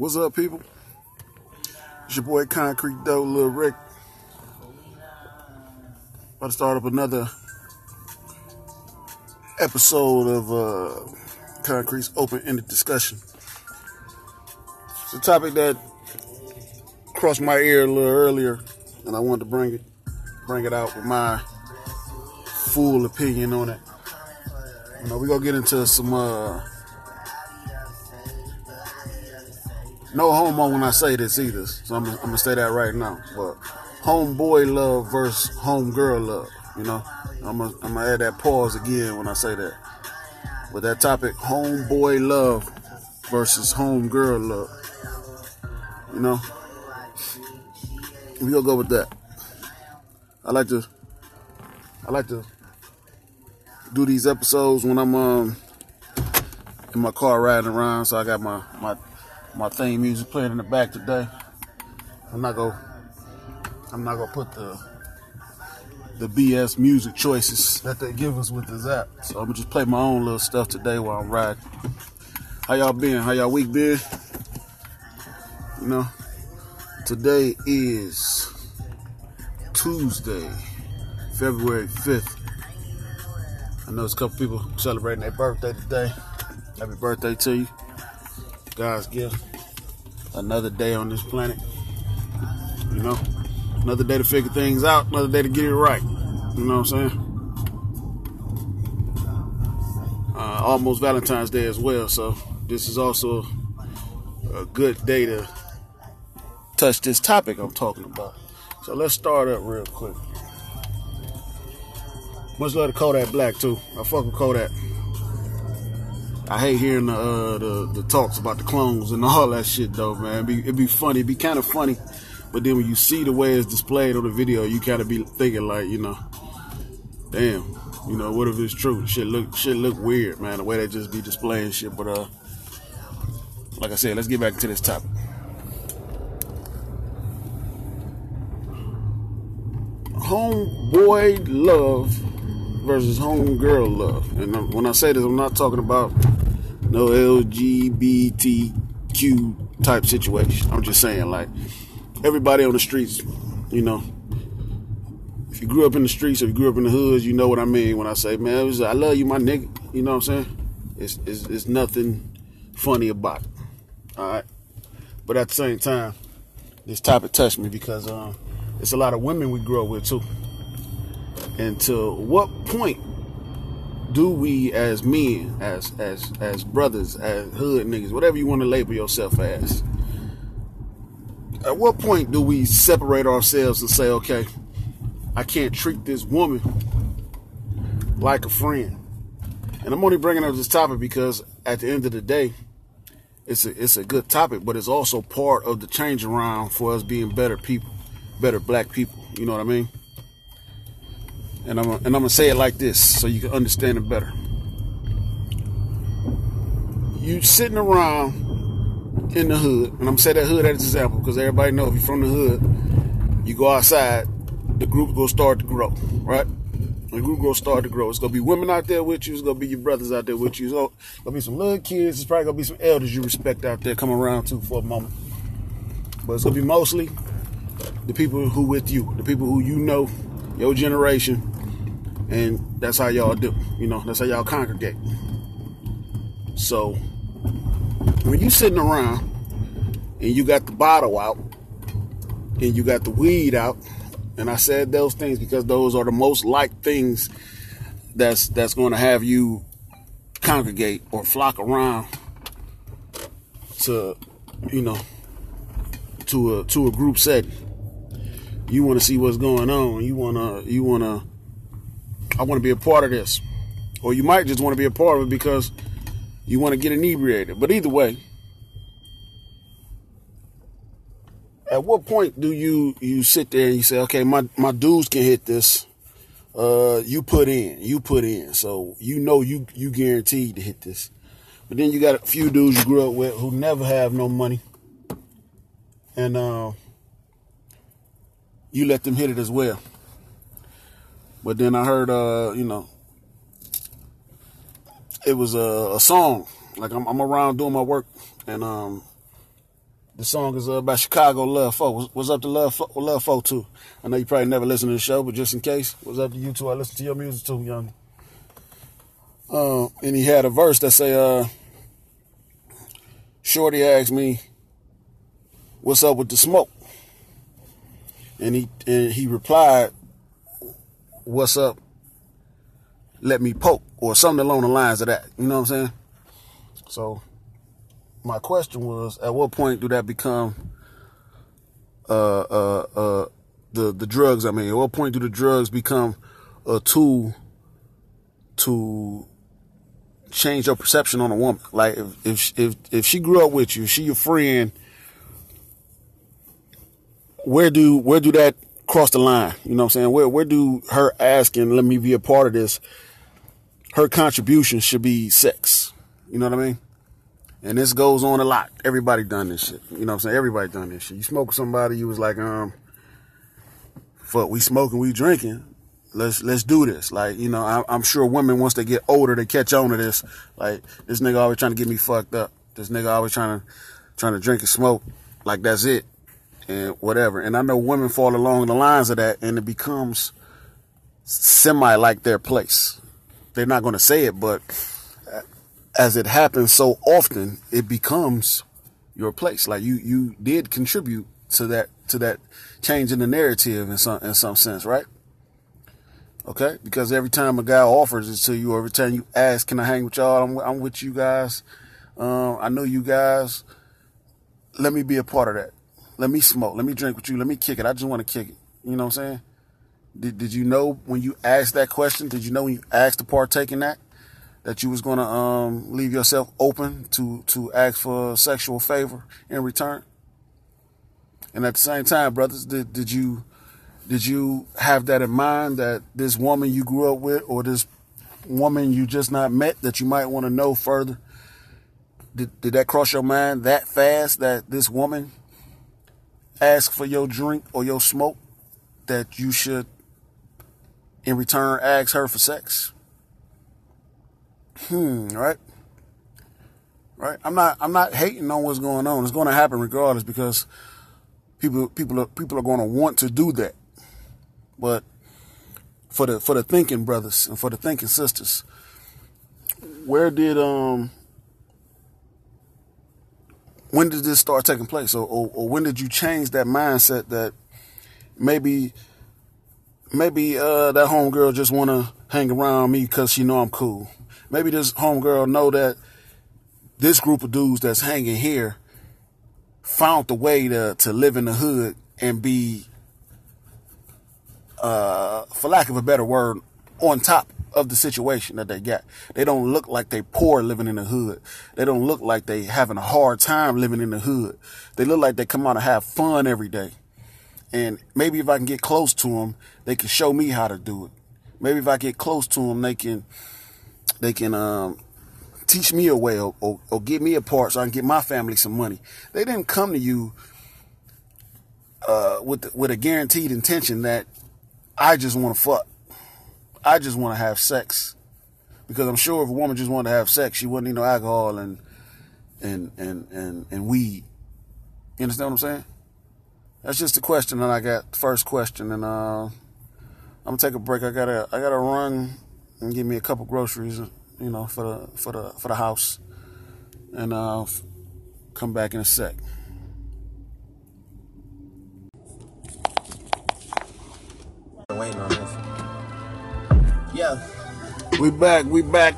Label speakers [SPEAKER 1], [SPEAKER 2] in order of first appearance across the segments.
[SPEAKER 1] What's up, people? It's your boy Concrete Doe, Lil Rick. About to start up another episode of uh, Concrete's open-ended discussion. It's a topic that crossed my ear a little earlier, and I wanted to bring it, bring it out with my full opinion on it. You know, we're gonna get into some uh, no homo when I say this either. So I'm, I'm, gonna say that right now. But homeboy love versus homegirl love. You know, I'm gonna, I'm gonna add that pause again when I say that. With that topic, homeboy love versus homegirl love. You know, we gonna go with that. I like to, I like to do these episodes when I'm um in my car riding around. So I got my my my theme music playing in the back today. I'm not gonna I'm not gonna put the the BS music choices that they give us with this app. So I'm gonna just play my own little stuff today while I'm riding. How y'all been? How y'all week been? You know, today is Tuesday, February 5th. I know there's a couple people celebrating their birthday today. Happy birthday to you. God's gift. Another day on this planet. You know, another day to figure things out, another day to get it right. You know what I'm saying? Uh, almost Valentine's Day as well, so this is also a good day to touch this topic I'm talking about. So let's start up real quick. Much love to Kodak Black too. I fuck with Kodak. I hate hearing the, uh, the, the talks about the clones and all that shit though, man. It'd be, it'd be funny, it'd be kind of funny, but then when you see the way it's displayed on the video, you kind of be thinking like, you know, damn, you know, what if it's true? Shit look shit look weird, man. The way they just be displaying shit, but uh, like I said, let's get back to this topic. Homeboy love versus homegirl love. And when I say this, I'm not talking about no LGBTQ type situation. I'm just saying, like, everybody on the streets, you know, if you grew up in the streets or you grew up in the hoods, you know what I mean when I say, man, was, I love you, my nigga. You know what I'm saying? It's, it's, it's nothing funny about it. All right. But at the same time, this topic touched me because um, it's a lot of women we grew up with too. And to what point do we as men, as as as brothers, as hood niggas, whatever you want to label yourself as, at what point do we separate ourselves and say, okay, I can't treat this woman like a friend? And I'm only bringing up this topic because at the end of the day, it's a it's a good topic, but it's also part of the change around for us being better people, better black people. You know what I mean? And I'm and I'm gonna say it like this so you can understand it better. You sitting around in the hood, and I'm gonna say that hood as an example because everybody know if you're from the hood, you go outside, the group will start to grow, right? The group will start to grow. It's gonna be women out there with you. It's gonna be your brothers out there with you. So gonna be some little kids. It's probably gonna be some elders you respect out there coming around too for a moment. But it's gonna be mostly the people who with you, the people who you know, your generation, and that's how y'all do. You know, that's how y'all congregate. So when you sitting around and you got the bottle out and you got the weed out, and I said those things because those are the most like things that's that's going to have you congregate or flock around to you know to a to a group setting. You want to see what's going on. You want to you want to I want to be a part of this. Or you might just want to be a part of it because you want to get inebriated. But either way, at what point do you you sit there and you say, okay, my, my dudes can hit this. Uh, you put in, you put in. So you know you you guaranteed to hit this. But then you got a few dudes you grew up with who never have no money. And uh, you let them hit it as well. But then I heard, uh, you know, it was a, a song. Like I'm, I'm, around doing my work, and um, The song is uh, about Chicago Lud Foe. What's up to love Lud Foe too? I know you probably never listen to the show, but just in case, what's up to you too? I listen to your music too, young. Uh, and he had a verse that say, uh, Shorty asked me, "What's up with the smoke?" And he and he replied, "What's up? Let me poke," or something along the lines of that. You know what I'm saying? So, my question was, at what point do that become uh uh uh the the drugs? I mean, at what point do the drugs become a tool to change your perception on a woman. Like if if if if she grew up with you, she your friend. Where do where do that cross the line? You know what I'm saying? Where where do her asking, let me be a part of this, her contribution should be sex. You know what I mean? And this goes on a lot. Everybody done this shit. You know what I'm saying? Everybody done this shit. You smoke somebody, you was like, um, fuck, we smoking, we drinking let's let's do this. Like you know, I, am sure women once they get older, they catch on to this. Like this nigga always trying to get me fucked up. This nigga always trying to trying to drink and smoke. Like that's it, and whatever. And I know women fall along the lines of that, and it becomes semi like their place. They're not going to say it, but as it happens so often, it becomes your place. Like you you did contribute to that to that change in the narrative in some in some sense, right? Okay? Because every time a guy offers it to you, or every time you ask, can I hang with y'all? I'm, I'm with you guys. Um, I know you guys. Let me be a part of that. Let me smoke. Let me drink with you. Let me kick it. I just want to kick it. You know what I'm saying? Did, did you know when you asked that question? Did you know when you asked to partake in that? That you was gonna um, leave yourself open to to ask for sexual favor in return. And at the same time, brothers, did did you did you have that in mind that this woman you grew up with or this woman you just not met that you might want to know further? Did, did that cross your mind that fast that this woman asked for your drink or your smoke that you should in return ask her for sex? Hmm, right? Right? I'm not I'm not hating on what's going on. It's going to happen regardless because people people are people are going to want to do that. But for the for the thinking brothers and for the thinking sisters, where did um when did this start taking place, or, or, or when did you change that mindset that maybe maybe uh, that homegirl just want to hang around me because she know I'm cool. Maybe this homegirl know that this group of dudes that's hanging here found the way to to live in the hood and be uh, for lack of a better word, on top of the situation that they got. They don't look like they poor living in the hood. They don't look like they having a hard time living in the hood. They look like they come out and have fun every day. And maybe if I can get close to them, they can show me how to do it. Maybe if I get close to them, they can, they can, um, teach me a way or, or, or give me a part so I can get my family some money. They didn't come to you, uh, with, with a guaranteed intention that I just want to fuck. I just want to have sex. Because I'm sure if a woman just wanted to have sex, she wouldn't need no alcohol and and and and, and weed. You understand what I'm saying? That's just the question that I got. First question, and uh, I'm gonna take a break. I gotta I gotta run and give me a couple groceries, you know, for the for the for the house, and uh, come back in a sec. waiting on this. Yeah. We back, we back.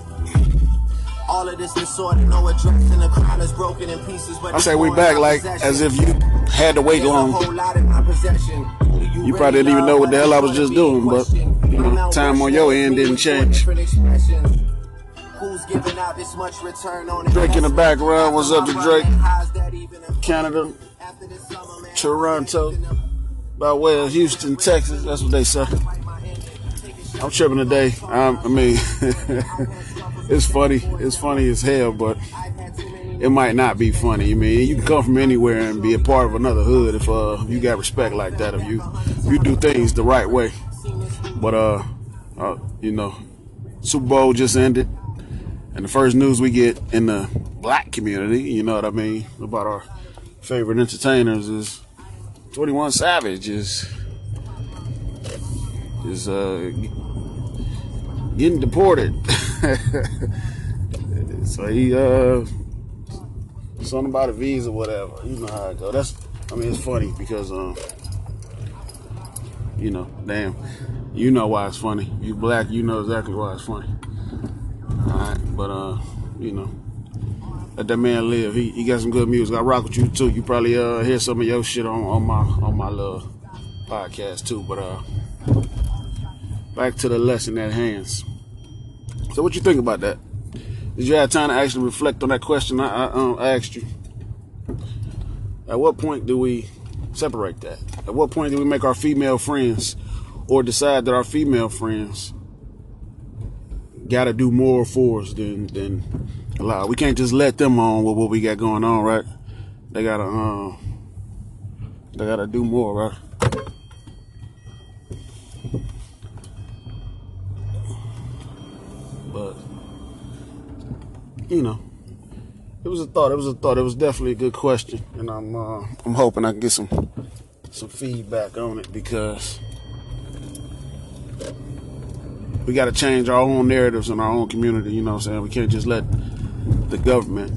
[SPEAKER 1] All of this disorder, no address, and the crime is broken in pieces. But I say we back like as if you had to wait long. You, you probably didn't even know what the hell I was just doing, but you know, time on your end didn't change. who's giving out this much return on Drake in the background, what's up to Drake? Canada, Toronto by way of Houston, Texas. That's what they say. I'm tripping today. Um, I mean, it's funny. It's funny as hell, but it might not be funny. I mean, you can come from anywhere and be a part of another hood if uh, you got respect like that. If you you do things the right way. But uh, uh, you know, Super Bowl just ended, and the first news we get in the black community, you know what I mean, about our favorite entertainers is 21 Savage is is uh getting deported. so he uh something about a visa whatever. You know how it go. That's I mean it's funny because um you know, damn, you know why it's funny. You black, you know exactly why it's funny. Alright, but uh, you know, let that man live. He, he got some good music. I rock with you too. You probably uh hear some of your shit on, on my on my little podcast too. But uh back to the lesson at hands. So what you think about that? Did you have time to actually reflect on that question I, I um, asked you? At what point do we separate that? At what point do we make our female friends or decide that our female friends got to do more for us than than allow? We can't just let them on with what we got going on, right? They gotta um, they gotta do more, right? You know, it was a thought. It was a thought. It was definitely a good question, and I'm uh, I'm hoping I can get some some feedback on it because we got to change our own narratives in our own community. You know what I'm saying? We can't just let the government.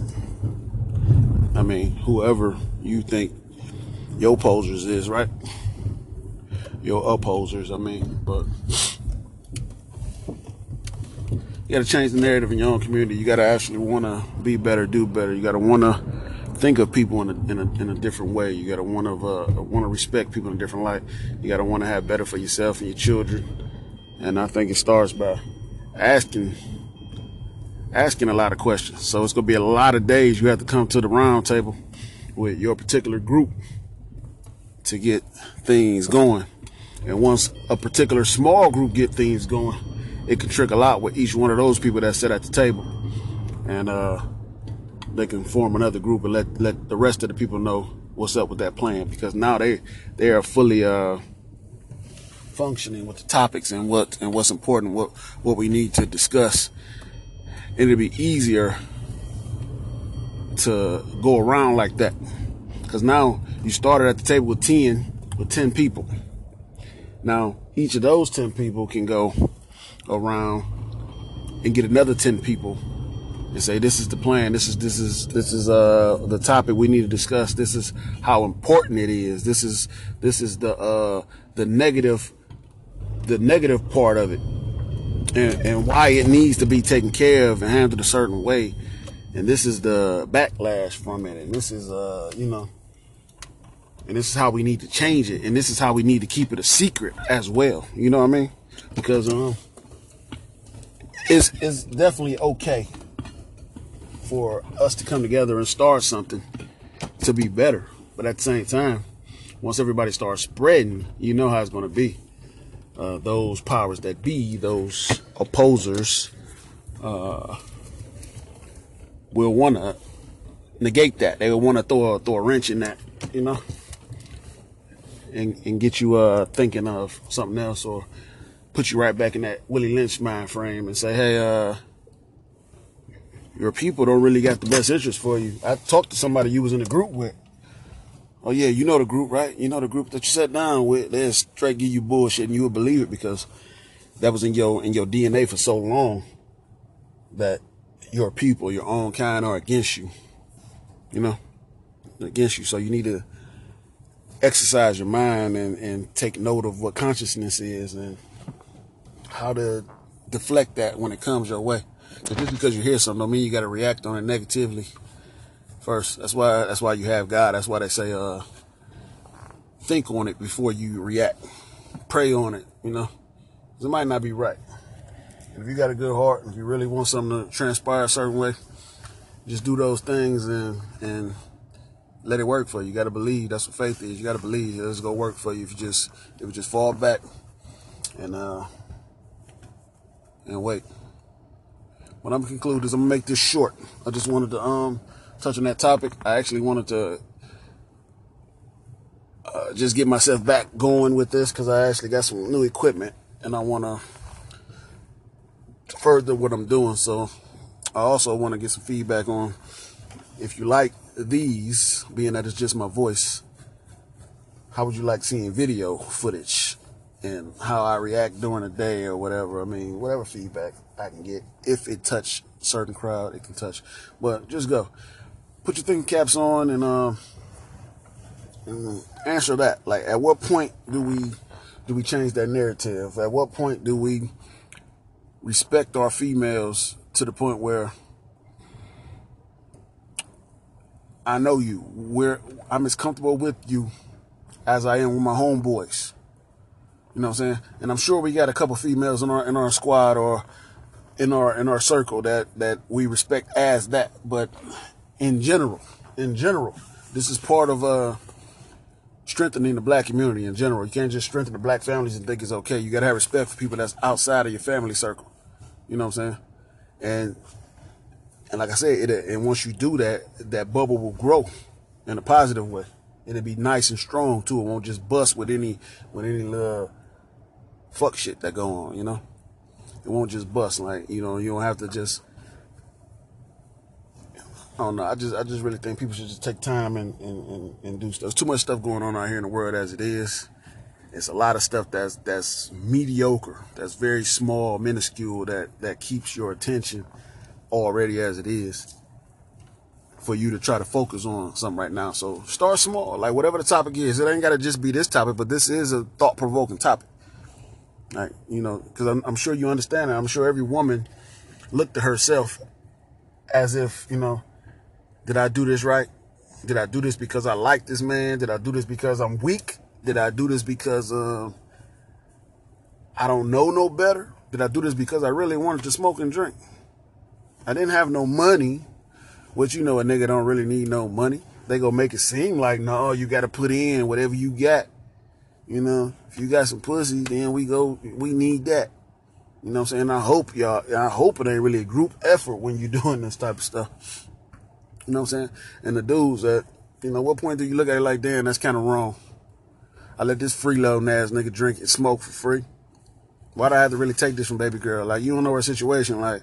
[SPEAKER 1] I mean, whoever you think your opposers is, right? Your opposers, I mean, but you got to change the narrative in your own community. You got to actually want to be better, do better. You got to want to think of people in a, in a, in a different way. You got to want to uh, want to respect people in a different light. You got to want to have better for yourself and your children. And I think it starts by asking asking a lot of questions. So it's gonna be a lot of days you have to come to the round table with your particular group to get things going. And once a particular small group get things going, it can trick a lot with each one of those people that sit at the table. And uh, they can form another group and let let the rest of the people know what's up with that plan because now they they are fully uh, functioning with the topics and what and what's important, what what we need to discuss. And it'll be easier to go around like that because now you started at the table with ten with ten people. Now each of those ten people can go around and get another 10 people and say this is the plan. This is this is this is uh the topic we need to discuss. This is how important it is. This is this is the uh the negative the negative part of it and, and why it needs to be taken care of and handled a certain way. And this is the backlash from it. And this is uh you know and this is how we need to change it. And this is how we need to keep it a secret as well. You know what i mean? Because um it's, it's definitely okay for us to come together and start something to be better. But at the same time, once everybody starts spreading, you know how it's going to be. Uh, those powers that be, those opposers, uh, will want to negate that. They will want to throw a, throw a wrench in that, you know, and and get you uh, thinking of something else or put you right back in that Willie Lynch mind frame and say, hey, uh, your people don't really got the best interest for you. I talked to somebody you was in a group with. Oh yeah, you know the group, right? You know the group that you sat down with. They straight give you bullshit, and you would believe it because that was in your in your DNA for so long that your people, your own kind, are against you. You know, against you. So you need to exercise your mind and and take note of what consciousness is and how to deflect that when it comes your way. So just because you hear something don't mean you got to react on it negatively first. That's why that's why you have God. That's why they say uh think on it before you react. Pray on it, you know. It might not be right. And if you got a good heart, if you really want something to transpire a certain way, just do those things and and let it work for you. You got to believe. That's what faith is. You got to believe it's gonna work for you. If you just if you just fall back and uh and wait. What I'm gonna conclude is I'm gonna make this short. I just wanted to um touch on that topic. I actually wanted to uh, just get myself back going with this because I actually got some new equipment and I want to further what I'm doing. So I also want to get some feedback on if you like these, being that it's just my voice, how would you like seeing video footage and how I react during the day or whatever? I mean, whatever feedback I can get. If it touch certain crowd, it can touch. But just go. Put your thinking caps on and um and answer that. Like at what point do we do we change that narrative? At what point do we respect our females to the point where I know you. Where I'm as comfortable with you as I am with my homeboys. You know what I'm saying? And I'm sure we got a couple females in our in our squad or in our in our circle that that we respect as that. But in general, in general, this is part of uh strengthening the black community in general. You can't just strengthen the black families and think it's okay. You gotta have respect for people that's outside of your family circle. You know what I'm saying? And and like I said, it, and once you do that, that bubble will grow in a positive way. It'll be nice and strong too. It won't just bust with any with any little fuck shit that go on. You know, it won't just bust. Like you know, you don't have to just. I don't know. I just I just really think people should just take time and, and, and, and do stuff. There's too much stuff going on out here in the world as it is. It's a lot of stuff that's that's mediocre, that's very small, minuscule, that that keeps your attention already as it is for you to try to focus on something right now. So start small, like whatever the topic is. It ain't got to just be this topic, but this is a thought provoking topic. Like, you know, because I'm, I'm, sure you understand. I'm sure every woman looked at herself as if, you know, did I do this right? Did I do this because I like this man? Did I do this because I'm weak? Did I do this because uh, I don't know no better? Did I do this because I really wanted to smoke and drink? I didn't have no money, which you know a nigga don't really need no money. They gonna make it seem like no, you gotta put in whatever you got. You know, if you got some pussy, then we go, we need that. You know what I'm saying? I hope y'all, I hope it ain't really a group effort when you're doing this type of stuff. You know what I'm saying? And the dudes that, you know, what point do you look at it like, damn, that's kind of wrong. I let this freeloading ass nigga drink and smoke for free. Why'd I have to really take this from baby girl? Like, you don't know her situation. Like,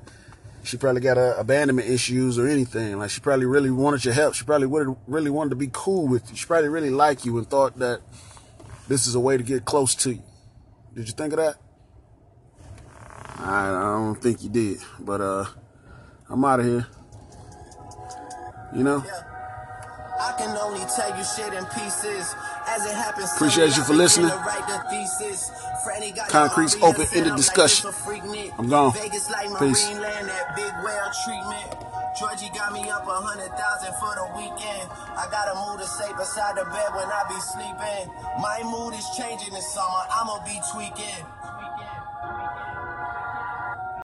[SPEAKER 1] she probably got uh, abandonment issues or anything. Like she probably really wanted your help. She probably would really wanted to be cool with you. She probably really liked you and thought that this is a way to get close to you. Did you think of that? I, I don't think you did, but uh, I'm out of here. You know. I can only tell you shit in pieces. As it happens, Appreciate you for listening. Concrete's open ended discussion. I'm gone. Peace. Georgie got me up a hundred thousand for the weekend. I gotta move to safe beside the bed when I be sleeping. My mood is changing this summer. I'ma be tweaking.